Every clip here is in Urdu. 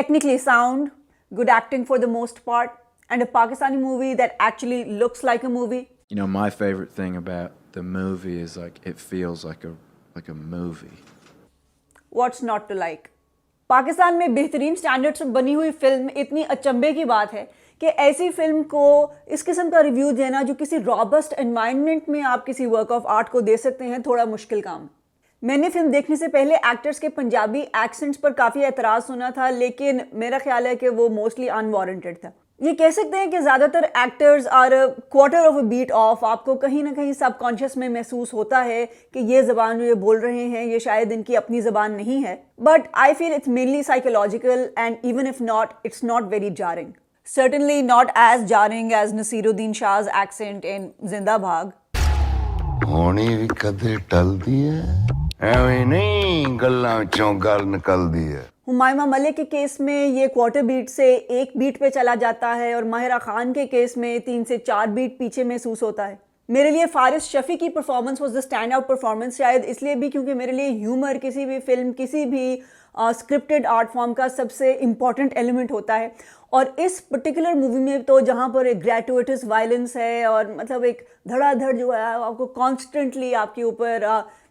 technically sound, good acting for the most part, and a Pakistani movie that actually looks like a movie. You know, my favorite thing about the movie is like it feels like a like a movie. What's not to like? Pakistan میں بہترین سٹینڈرڈ سے بنی ہوئی فلم اتنی اچمبے کی بات ہے کہ ایسی فلم کو اس قسم کا ریویو دینا جو کسی رابسٹ انوائرمنٹ میں آپ کسی ورک آف آرٹ کو دے سکتے ہیں تھوڑا مشکل کام میں نے فلم دیکھنے سے پہلے ایکٹرز کے پنجابی ایکسنٹس پر کافی اعتراض سنا تھا، لیکن میرا خیال ہے کہ وہ موسٹلی انوارنٹڈ تھا۔ یہ کہہ سکتے ہیں کہ زیادہ تر ایکٹرز اور quarter of a bit of آپ کو کہیں نہ کہیں سب کانشیس میں محسوس ہوتا ہے کہ یہ زبان جو یہ بول رہے ہیں، یہ شاید ان کی اپنی زبان نہیں ہے۔ But I feel it's mainly psychological and even if not it's not very jarring certainly not as jarring as Naseeruddin Shah's accent ان زندہ بھاگ ہونی بھی کدے ٹل دی ہے ایویں نہیں گلاں چوں گل نکلدی ہے۔ ہمائمہ ملک کے کیس میں یہ کوارٹر بیٹ سے ایک بیٹ پہ چلا جاتا ہے اور ماہرہ خان کے کیس میں تین سے چار بیٹ پیچھے محسوس ہوتا ہے۔ میرے لیے فارس شفیع کی performance was the standout performance شاید اس لیے بھی کیونکہ میرے لیے ہیومر کسی بھی فلم کسی بھی اسکرپٹڈ آرٹ فارم کا سب سے امپورٹنٹ ایلیمنٹ ہوتا ہے۔ اور اس پرٹیکولر مووی میں تو جہاں پر ایک گریٹویٹس وائلنس ہے اور مطلب ایک دھڑا دھڑ جو ہے، آپ کو کانسٹنٹلی آپ کے اوپر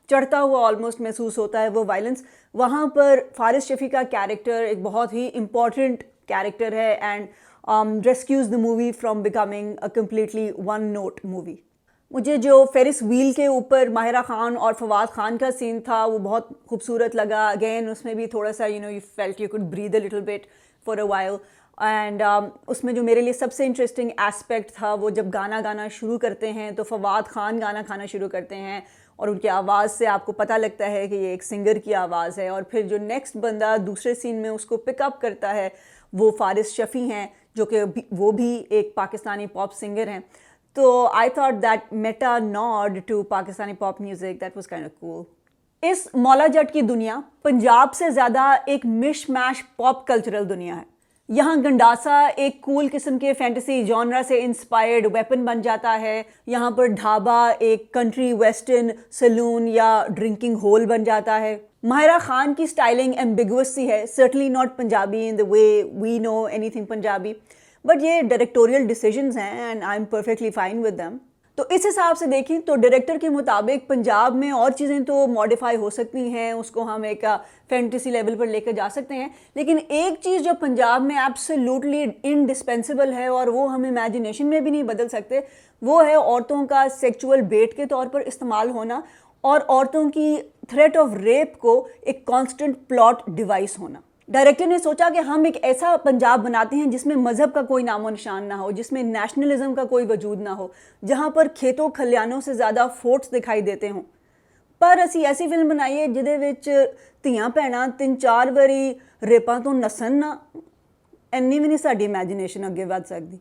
چڑھتا ہوا آلموسٹ محسوس ہوتا ہے وہ وائلنس وہاں پر فارس شفیع کا کیریکٹر ایک بہت ہی امپورٹنٹ کیریکٹر ہے and rescues the movie from becoming a completely one note movie مجھے جو فیرس ویل کے اوپر ماہرہ خان اور فواد خان کا سین تھا وہ بہت خوبصورت لگا. اگین اس میں بھی تھوڑا سا you know you felt you could breathe a little bit for a while and اس میں جو میرے لیے سب سے انٹرسٹنگ اسپیکٹ تھا وہ جب گانا گانا شروع کرتے ہیں تو فواد خان گانا کھانا شروع کرتے ہیں. اور ان کی آواز سے آپ کو پتہ لگتا ہے کہ یہ ایک سنگر کی آواز ہے اور پھر جو نیکسٹ بندہ دوسرے سین میں اس کو پک اپ کرتا ہے، وہ فارس شفیع ہیں جو کہ وہ بھی ایک پاکستانی پاپ سنگر ہیں۔ تو I thought that meta nod to Pakistani pop music that was kind cool اس مولا جٹ کی دنیا پنجاب سے زیادہ ایک مش میش پاپ کلچرل دنیا ہے۔ یہاں گنڈاسا ایک کول قسم کے فینٹیسی جانرا سے انسپائرڈ ویپن بن جاتا ہے۔ یہاں پر ڈھابا ایک کنٹری ویسٹرن سلون یا ڈرنکنگ ہول بن جاتا ہے۔ ماہرہ خان کی سٹائلنگ ایمبیگوس سی ہے۔ Certainly not Punjabi in the way we know anything Punjabi but یہ ڈائریکٹوریل ڈیسیجنز ہیں and I'm perfectly fine with them تو اس حساب سے دیکھیں تو ڈائریکٹر کے مطابق پنجاب میں اور چیزیں تو ماڈیفائی ہو سکتی ہیں، اس کو ہم ایک فینٹیسی لیول پر لے کے جا سکتے ہیں۔ لیکن ایک چیز جو پنجاب میں ایبسلیوٹلی انڈسپینسیبل ہے اور وہ ہم امیجنیشن میں بھی نہیں بدل سکتے، وہ ہے عورتوں کا سیکچول بیٹ کے طور پر استعمال ہونا اور عورتوں کی تھریٹ آف ریپ کو ایک کانسٹنٹ پلاٹ ڈیوائس ہونا۔ ڈائریکٹر نے سوچا کہ ہم ایک ایسا پنجاب بناتے ہیں جس میں مذہب کا کوئی نام و نشان نہ ہو، جس میں نیشنلزم کا کوئی وجود نہ ہو، جہاں پر کھیتوں، کھلیانوں سے زیادہ فورٹس دکھائی دیتے ہوں۔ پر اسی ایسی فلم بنائیے جہدے وچ تیاں بھیناں تین چار واری ریپاں تو نسن نہ، اینی بھی نہیں ساری امیجنیشن اگے ود سکتی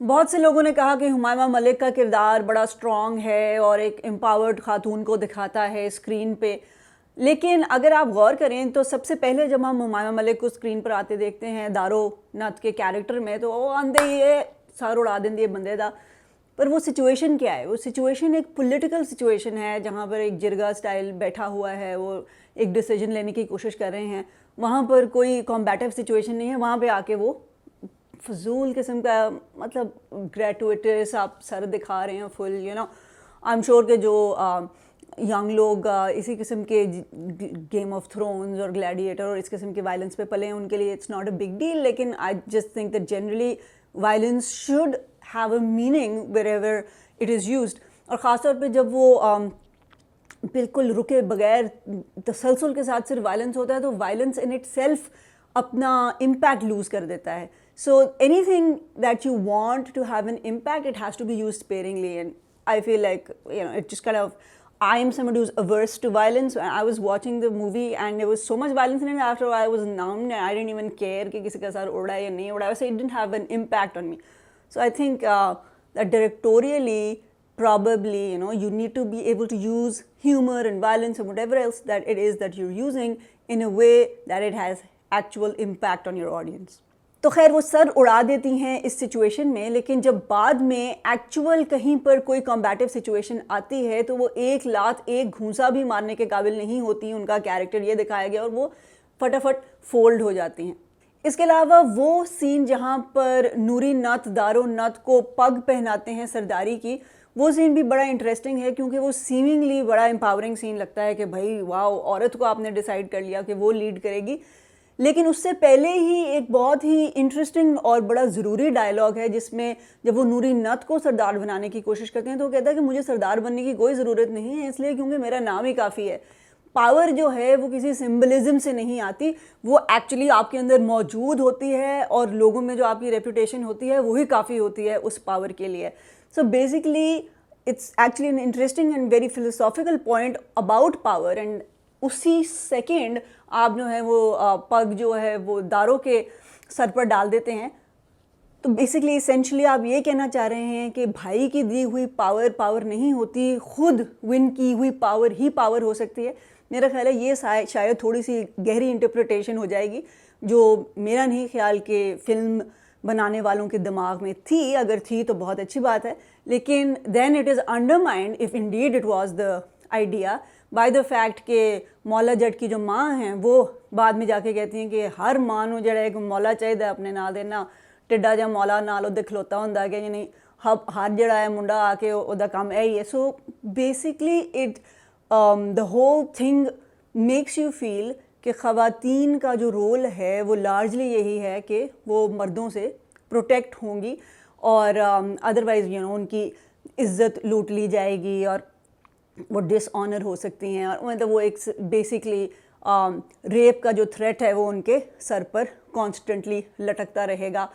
بہت سے لوگوں نے کہا کہ ہمایمہ ملک کا کردار بڑا اسٹرانگ ہے اور ایک امپاورڈ خاتون کو دکھاتا ہے اسکرین پہ۔ لیکن اگر آپ غور کریں تو سب سے پہلے جب ہم ہمایمہ ملک کو اسکرین پر آتے دیکھتے ہیں دارو نت کے کیریکٹر میں، تو وہ آندے یہ سار اڑا دیں یہ بندے دا۔ پر وہ سچویشن کیا ہے؟ وہ سچویشن ایک پولیٹیکل سچویشن ہے، جہاں پر ایک جرگا سٹائل بیٹھا ہوا ہے، وہ ایک ڈیسیجن لینے کی کوشش کر رہے ہیں۔ وہاں پر کوئی کمبیٹیو سچویشن نہیں ہے، وہاں پہ آ کے وہ فضول قسم کا مطلب گریٹویٹس آپ سر دکھا رہے ہیں فل you know I am sure کہ جو ینگ لوگ uh, اسی قسم کے گیم آف تھرونز اور گلیڈیٹر اور اس قسم کے وائلنس پہ پلے ہیں، ان کے لیے it's not a big deal لیکن I just think that generally violence should have a meaning wherever it is used اور خاص طور پہ جب وہ بالکل رکے بغیر تسلسل کے ساتھ صرف وائلنس ہوتا ہے، تو وائلنس ان اٹ سیلف اپنا امپیکٹ لوز کر دیتا ہے۔ So anything that you want to have an impact it has to be use sparingly and I feel like you know it جس kind of I'm some dose overs to violence I was watching the movie and was so much violence and after I was known I didn't even care کہ کسی کا سر اڑا یا نہیں اڑا ویسے it didn't have an impact on me so I think that directorially probably you know you need to be able to use humour and violence whatever else that it is that you are using in a way that it has actual impact on your audience تو خیر وہ سر اڑا دیتی ہیں اس سچویشن میں، لیکن جب بعد میں ایکچول کہیں پر کوئی کمبیٹیو سچویشن آتی ہے، تو وہ ایک لات، ایک گھونسا بھی مارنے کے قابل نہیں ہوتی، ان کا کیریکٹر یہ دکھایا گیا اور وہ فٹافٹ فولڈ ہو جاتی ہیں۔ اس کے علاوہ وہ سین جہاں پر نوری نت، دارو نت کو پگ پہناتے ہیں سرداری کی، وہ سین بھی بڑا انٹرسٹنگ ہے کیونکہ وہ سیمنگلی بڑا امپاورنگ سین لگتا ہے کہ بھائی، واؤ، عورت کو آپ نے ڈیسائیڈ کر لیا کہ وہ لیڈ کرے گی۔ لیکن اس سے پہلے ہی ایک بہت ہی انٹرسٹنگ اور بڑا ضروری ڈائلاگ ہے، جس میں جب وہ نوری نت کو سردار بنانے کی کوشش کرتے ہیں تو وہ کہتا ہے کہ مجھے سردار بننے کی کوئی ضرورت نہیں ہے، اس لیے کیونکہ میرا نام ہی کافی ہے۔ پاور جو ہے وہ کسی سمبلزم سے نہیں آتی، وہ ایکچولی آپ کے اندر موجود ہوتی ہے اور لوگوں میں جو آپ کی ریپوٹیشن ہوتی ہے، وہی کافی ہوتی ہے اس پاور کے لیے۔ So basically it's actually an interesting and very philosophical point about power and اسی سیکنڈ آپ جو ہے وہ پگ جو ہے وہ داروں کے سر پر ڈال دیتے ہیں۔ تو بیسکلی اسینشلی آپ یہ کہنا چاہ رہے ہیں کہ بھائی کی دی ہوئی پاور پاور نہیں ہوتی، خود ون کی ہوئی پاور ہی پاور ہو سکتی ہے۔ میرا خیال ہے یہ شاید تھوڑی سی گہری انٹرپریٹیشن ہو جائے گی، جو میرا نہیں خیال کہ فلم بنانے والوں کے دماغ میں تھی۔ اگر تھی تو بہت اچھی بات ہے، لیکن then it is undermined if indeed it was the idea by the fact کہ مولا جٹ کی جو ماں ہیں، وہ بعد میں جا کے کہتی ہیں کہ ہر ماں نو جڑا ایک مولا چاہیے اپنے نال دینا ٹڈا جا مولا نال وہ کھلوتا ہوں کہ یعنی ہر جڑا ہے منڈا آ کے وہ کام ہے۔ ہی ہے so basically it the whole thing makes you feel کہ خواتین کا جو رول ہے، وہ لارجلی یہی ہے کہ وہ مردوں سے پروٹیکٹ ہوں گی اور ادروائز یو نو ان کی عزت لوٹ لی جائے گی اور وہ ڈس آنر ہو سکتی ہیں اور مطلب وہ ایک بیسکلی ریپ کا جو تھریٹ ہے وہ ان کے سر پر کانسٹنٹلی لٹکتا رہے گا۔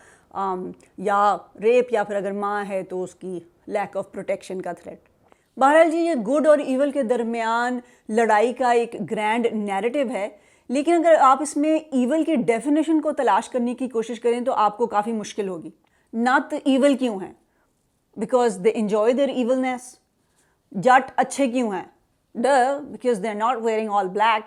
یا ریپ یا پھر اگر ماں ہے تو اس کی لیک آف پروٹیکشن کا تھریٹ بہرحال جی یہ گڈ اور ایول کے درمیان لڑائی کا ایک گرینڈ نیریٹو ہے۔ لیکن اگر آپ اس میں ایول کی ڈیفینیشن کو تلاش کرنے کی کوشش کریں تو آپ کو کافی مشکل ہوگی۔ نت ایول کیوں ہیں because they enjoy their evilness Jatt اچھے کیوں ہیں؟ ڈر because they are not wearing all black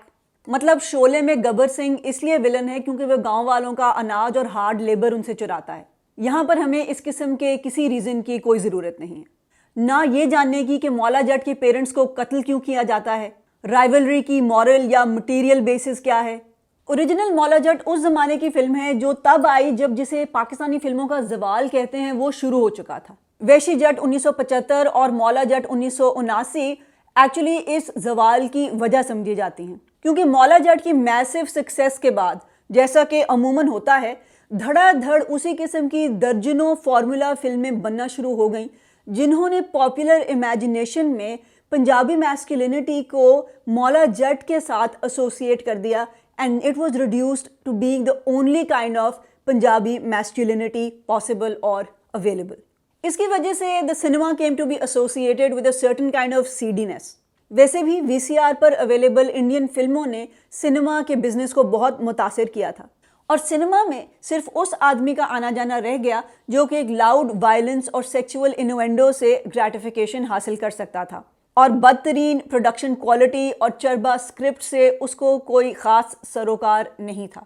مطلب شولے میں گبر سنگھ اس لیے ولن ہے کیونکہ وہ گاؤں والوں کا اناج اور ہارڈ لیبر ان سے چراتا ہے۔ یہاں پر ہمیں اس قسم کے کسی ریزن کی کوئی ضرورت نہیں ہے۔ نہ یہ جاننے کی کہ مولا جٹ کے پیرنٹس کو قتل کیوں کیا جاتا ہے۔ رائیولری کی مورل یا مٹیریل بیسس کیا ہے۔ اوریجنل مولا جٹ اس زمانے کی فلم ہے جو تب آئی جب جسے پاکستانی فلموں کا زوال کہتے ہیں وہ شروع ہو چکا تھا۔ ویشی جٹ انیس سو پچہتر اور مولا جٹ انیس سو اناسی ایکچولی اس زوال کی وجہ سمجھی جاتی ہیں۔ کیونکہ مولا جٹ کی میسو سکسیس کے بعد جیسا کہ عموماً ہوتا ہے، دھڑا دھڑ اسی قسم کی درجنوں فارمولا فلمیں بننا شروع ہو گئیں، جنہوں نے پاپولر امیجنیشن میں پنجابی میسکلینٹی کو مولا جٹ کے ساتھ ایسوسیٹ کر دیا and it was reduced to being the only kind of Punjabi masculinity possible اور اویلیبل اس کی وجہ سے the cinema came to be associated with a certain kind of sadness ویسے بھی وی سی آر پر اویلیبل انڈین فلموں نے سنیما کے بزنس کو بہت متاثر کیا تھا۔ اور سنیما میں صرف اس آدمی کا آنا جانا رہ گیا جو کہ ایک لاؤڈ وائلنس اور سیکچول انوینڈو سے گریٹیفیکیشن حاصل کر سکتا تھا۔ اور بدترین پروڈکشن کوالٹی اور چربا اسکرپٹ سے اس کو کوئی خاص سروکار نہیں تھا۔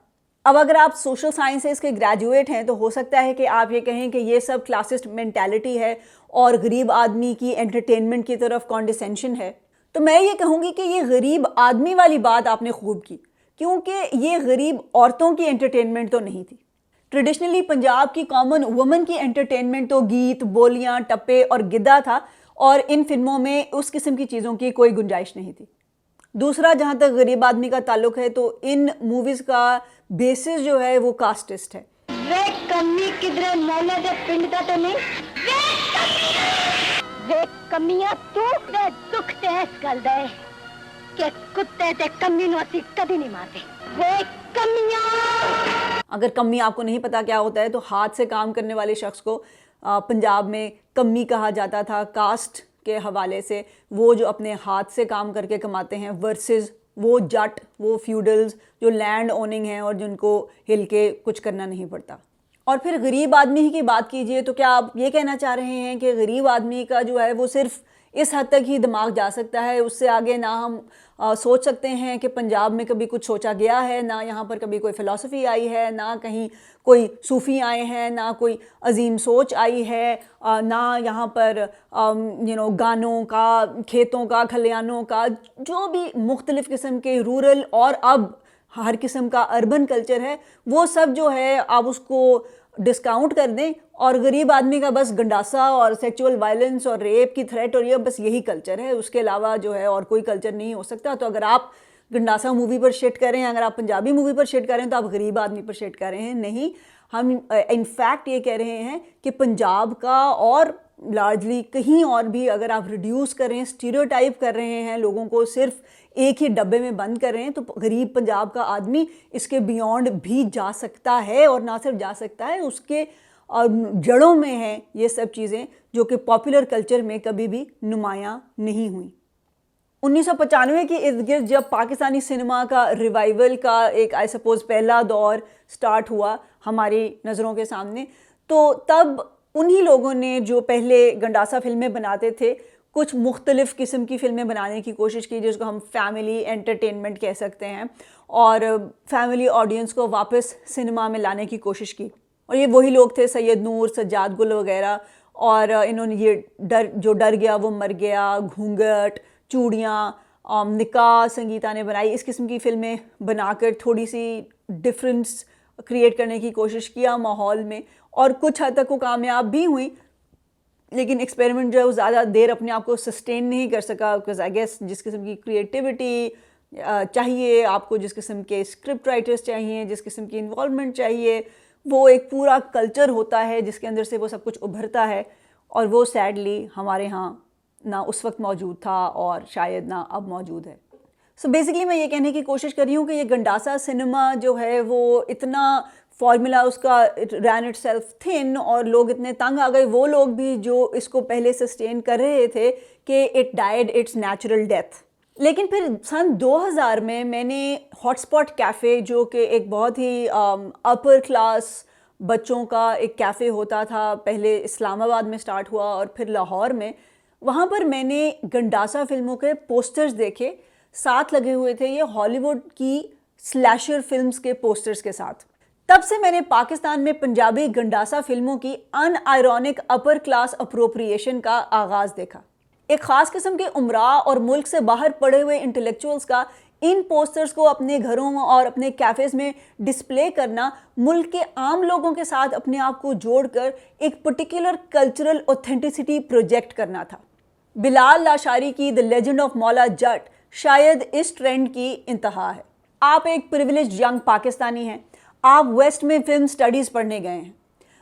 اب اگر آپ سوشل سائنسز کے گریجویٹ ہیں تو ہو سکتا ہے کہ آپ یہ کہیں کہ یہ سب کلاسسٹ مینٹیلٹی ہے اور غریب آدمی کی انٹرٹینمنٹ کی طرف کانڈیسینشن ہے۔ تو میں یہ کہوں گی کہ یہ غریب آدمی والی بات آپ نے خوب کی، کیونکہ یہ غریب عورتوں کی انٹرٹینمنٹ تو نہیں تھی۔ ٹریڈیشنلی پنجاب کی کامن وومن کی انٹرٹینمنٹ تو گیت، بولیاں، ٹپے اور گدا تھا اور ان فلموں میں اس قسم کی چیزوں کی کوئی گنجائش نہیں تھی۔ دوسرا، جہاں تک غریب آدمی کا تعلق ہے تو ان موویز کا بیسس جو ہے وہ کاسٹسٹ ہے۔ کمیاں تو دکھ کر دے کہ کتے تے کمی نو اسی کبھی نہیں مارتے۔ وہ کمیاں! اگر کمی آپ کو نہیں پتا کیا ہوتا ہے تو ہاتھ سے کام کرنے والے شخص کو پنجاب میں کمی کہا جاتا تھا کاسٹ کے حوالے سے۔ وہ جو اپنے ہاتھ سے کام کر کے کماتے ہیں ورسز وہ جٹ، وہ فیوڈلز جو لینڈ اوننگ ہیں اور جن کو ہل کے کچھ کرنا نہیں پڑتا۔ اور پھر غریب آدمی ہی کی بات کیجیے تو کیا آپ یہ کہنا چاہ رہے ہیں کہ غریب آدمی کا جو ہے وہ صرف اس حد تک ہی دماغ جا سکتا ہے۔ اس سے آگے نہ ہم سوچ سکتے ہیں کہ پنجاب میں کبھی کچھ سوچا گیا ہے، نہ یہاں پر کبھی کوئی فلاسفی آئی ہے، نہ کہیں کوئی صوفی آئے ہیں، نہ کوئی عظیم سوچ آئی ہے۔ نہ یہاں پر یو نو گانوں کا، کھیتوں کا، کھلیانوں کا، جو بھی مختلف قسم کے رورل اور اب ہر قسم کا اربن کلچر ہے، وہ سب جو ہے، آپ اس کو ڈسکاؤنٹ کر دیں اور غریب آدمی کا بس گنڈاسا اور سیکچول وائلنس اور ریپ کی تھریٹ اور یہ بس یہی کلچر ہے۔ اس کے علاوہ جو ہے اور کوئی کلچر نہیں ہو سکتا۔ تو اگر آپ گنڈاسا مووی پر شیٹ کریں اگر آپ پنجابی مووی پر شیٹ کریں تو آپ غریب آدمی پر شیٹ کر رہے ہیں۔ نہیں، ہم انفیکٹ یہ کہہ رہے ہیں کہ پنجاب کا اور لارجلی کہیں اور بھی اگر آپ ریڈیوس کر رہے ہیں اسٹیریو ٹائپ کر رہے ہیں لوگوں کو، صرف ایک ہی ڈبے میں بند کر رہے ہیں، تو غریب پنجاب کا آدمی اس کے بیونڈ بھی جا سکتا ہے اور نہ صرف جا سکتا ہے، اس کے، اور جڑوں میں ہیں یہ سب چیزیں جو کہ پاپولر کلچر میں کبھی بھی نمایاں نہیں ہوئیں انیس سو پچانوے کے ارد گرد جب پاکستانی سنیما کا ریوائول کا ایک آئی سپوز پہلا دور سٹارٹ ہوا ہماری نظروں کے سامنے، تو تب انہی لوگوں نے جو پہلے گنڈاسا فلمیں بناتے تھے، کچھ مختلف قسم کی فلمیں بنانے کی کوشش کی، جس کو ہم فیملی انٹرٹینمنٹ کہہ سکتے ہیں، اور فیملی آڈینس کو واپس سنیما میں لانے کی کوشش کی۔ اور یہ وہی لوگ تھے، سید نور، سجاد گل وغیرہ، اور انہوں نے یہ ڈر، جو ڈر گیا، وہ مر گیا گھونگٹ چوڑیاں نکاح سنگیتا نے بنائی۔ اس قسم کی فلمیں بنا کر تھوڑی سی ڈفرینس کریٹ کرنے کی کوشش کیا ماحول میں۔ اور کچھ حد تک وہ کامیاب بھی ہوئیں، لیکن ایکسپیریمنٹ جو ہے وہ زیادہ دیر اپنے آپ کو سسٹین نہیں کر سکا بکاز آئی گیس جس قسم کی کریٹیوٹی چاہیے، آپ کو جس قسم کے اسکرپٹ رائٹرس چاہیے، جس قسم کی انوالومنٹ چاہیے، وہ ایک پورا کلچر ہوتا ہے جس کے اندر سے وہ سب کچھ ابھرتا ہے، اور وہ سیڈلی ہمارے ہاں نہ اس وقت موجود تھا اور شاید نہ اب موجود ہے۔ سو so بیسکلی میں یہ کہنے کی کوشش کر رہی ہوں کہ یہ گنڈاسا سنیما جو ہے وہ اتنا فارمولا اس کا رین اٹ سیلف تھن اور لوگ اتنے تنگ آ گئے۔ وہ لوگ بھی جو اس کو پہلے سسٹین کر رہے تھے کہ it died it's natural death لیکن پھر سن دو ہزار میں میں نے ہاٹ اسپاٹ کیفے جو کہ ایک بہت ہی اپر کلاس بچوں کا ایک کیفے ہوتا تھا، پہلے اسلام آباد میں سٹارٹ ہوا اور پھر لاہور میں، وہاں پر میں نے گنڈاسا فلموں کے پوسٹرز دیکھے۔ ساتھ لگے ہوئے تھے یہ ہالی ووڈ کی سلیشر فلمز کے پوسٹرز کے ساتھ۔ تب سے میں نے پاکستان میں پنجابی گنڈاسا فلموں کی ان آئرونک اپر کلاس اپروپریشن کا آغاز دیکھا۔ ایک خاص قسم کے عمرہ اور ملک سے باہر پڑے ہوئے انٹلیکچوئلز کا ان پوسٹرز کو اپنے گھروں اور اپنے کیفیز میں ڈسپلے کرنا، ملک کے عام لوگوں کے ساتھ اپنے آپ کو جوڑ کر ایک پرٹیکولر کلچرل اوتھینٹسٹی پروجیکٹ کرنا تھا۔ بلال لاشاری کی the legend of Maula Jatt شاید اس ٹرینڈ کی انتہا ہے۔ آپ ایک پریولیج ینگ پاکستانی ہیں۔ آپ ویسٹ میں فلم سٹڈیز پڑھنے گئے ہیں۔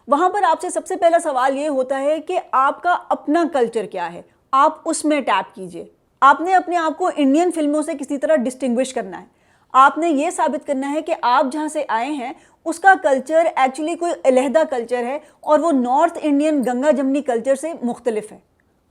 وہاں پر آپ سے سب سے پہلا سوال یہ ہوتا ہے کہ آپ کا اپنا کلچر کیا ہے؟ آپ اس میں ٹیپ کیجیے۔ آپ نے اپنے آپ کو انڈین فلموں سے کسی طرح ڈسٹنگوش کرنا ہے۔ آپ نے یہ ثابت کرنا ہے کہ آپ جہاں سے آئے ہیں، اس کا کلچر ایکچولی کوئی علیحدہ کلچر ہے اور وہ north Indian Ganga Jamni culture سے مختلف ہے۔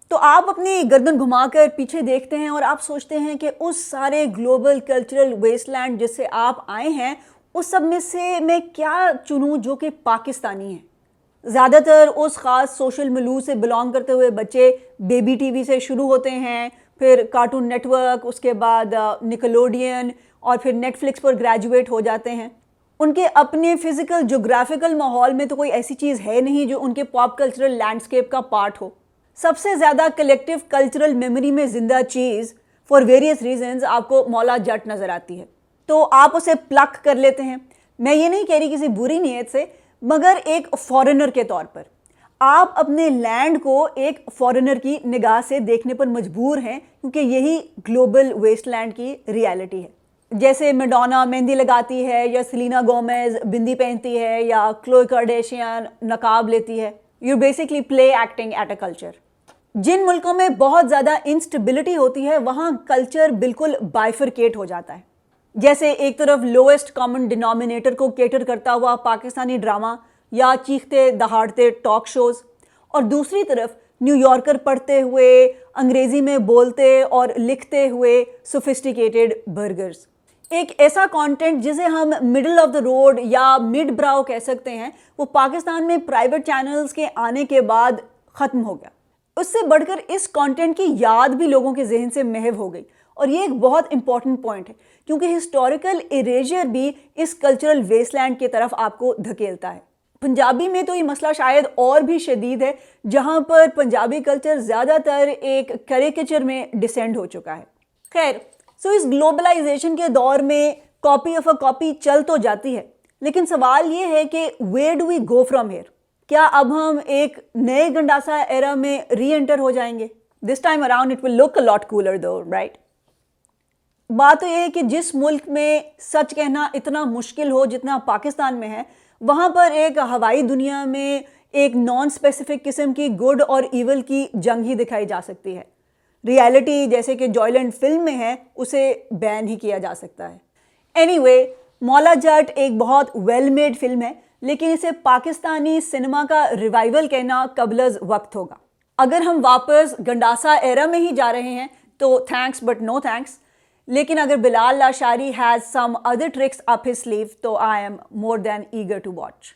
تو آپ اپنی گردن گھما کر پیچھے دیکھتے ہیں اور آپ سوچتے ہیں کہ اس سارے گلوبل کلچرل ویسٹ لینڈ جس سے آپ آئے ہیں اس سب میں سے میں کیا چنوں جو کہ پاکستانی ہے زیادہ تر اس خاص سوشل ملو سے بلانگ کرتے ہوئے بچے بیبی ٹی وی سے شروع ہوتے ہیں، پھر کارٹون نیٹ ورک اس کے بعد نکلوڈین اور پھر نیٹ فلکس پر گریجویٹ ہو جاتے ہیں۔ ان کے اپنے فزیکل، جغرافیکل ماحول میں تو کوئی ایسی چیز ہے نہیں جو ان کے پاپ کلچرل لینڈسکیپ کا پارٹ ہو۔ سب سے زیادہ کلیکٹیو کلچرل میموری میں زندہ چیز فار ویریس ریزنز آپ کو مولا جٹ نظر آتی ہے۔ تو آپ اسے پلک کر لیتے ہیں۔ میں یہ نہیں کہہ رہی کسی بری نیت سے، مگر ایک فورنر کے طور پر۔ آپ اپنے لینڈ کو ایک فورنر کی نگاہ سے دیکھنے پر مجبور ہیں، کیونکہ یہی گلوبل ویسٹ لینڈ کی ریالٹی ہے۔ جیسے میڈونا مہندی لگاتی ہے یا سلینا گومیز بندی پہنتی ہے یا کلوئی کرڈیشین نقاب لیتی ہے۔ You basically play acting at a culture جن ملکوں میں بہت زیادہ انسٹیبلٹی ہوتی ہے، وہاں کلچر بالکل بائفرکیٹ ہو جاتا ہے۔ جیسے ایک طرف لویسٹ کامن ڈینومینیٹر کو کیٹر کرتا ہوا پاکستانی ڈرامہ یا چیختے دہاڑتے ٹاک شوز اور دوسری طرف نیو یارکر پڑھتے ہوئے، انگریزی میں بولتے اور لکھتے ہوئے سوفسٹیکیٹڈ برگرز ایک ایسا کانٹینٹ جسے ہم مڈل آف دا روڈ یا مڈ براؤ کہہ سکتے ہیں، وہ پاکستان میں پرائیویٹ چینلز کے آنے کے بعد ختم ہو گیا۔ اس سے بڑھ کر اس کانٹینٹ کی یاد بھی لوگوں کے ذہن سے محو ہو گئی۔ اور یہ ایک بہت امپورٹنٹ پوائنٹ ہے۔ کیونکہ ہسٹوریکل اریجر بھی اس کلچرل ویسٹ لینڈ کی طرف آپ کو دھکیلتا ہے۔ پنجابی میں تو یہ مسئلہ شاید اور بھی شدید ہے، جہاں پر پنجابی کلچر زیادہ تر ایک کریکچر میں ڈسینڈ ہو چکا ہے۔ خیر سو اس گلوبلائزیشن کے دور میں کاپی آف اے کاپی چل تو جاتی ہے، لیکن سوال یہ ہے کہ where do we go from here کیا اب ہم ایک نئے گنڈاسا ایرا میں ری انٹر ہو جائیں گے؟ This time around it will look a lot cooler though right بات تو یہ ہے کہ جس ملک میں سچ کہنا اتنا مشکل ہو جتنا پاکستان میں ہے، وہاں پر ایک ہوائی دنیا میں ایک نان اسپیسیفک قسم کی گڈ اور ایول کی جنگ ہی دکھائی جا سکتی ہے۔ ریالٹی جیسے کہ جوائلنڈ فلم میں ہے، اسے بین ہی کیا جا سکتا ہے۔ اینی وے مولا جٹ ایک بہت ویل میڈ فلم ہے، لیکن اسے پاکستانی سنیما کا ریوائول کہنا قبل از وقت ہوگا۔ اگر ہم واپس گنڈاسا ایرا میں ہی جا رہے ہیں، تو تھینکس بٹ نو تھینکس لیکن اگر Bilal Lashari has some other tricks up his sleeve تو I am more than eager to watch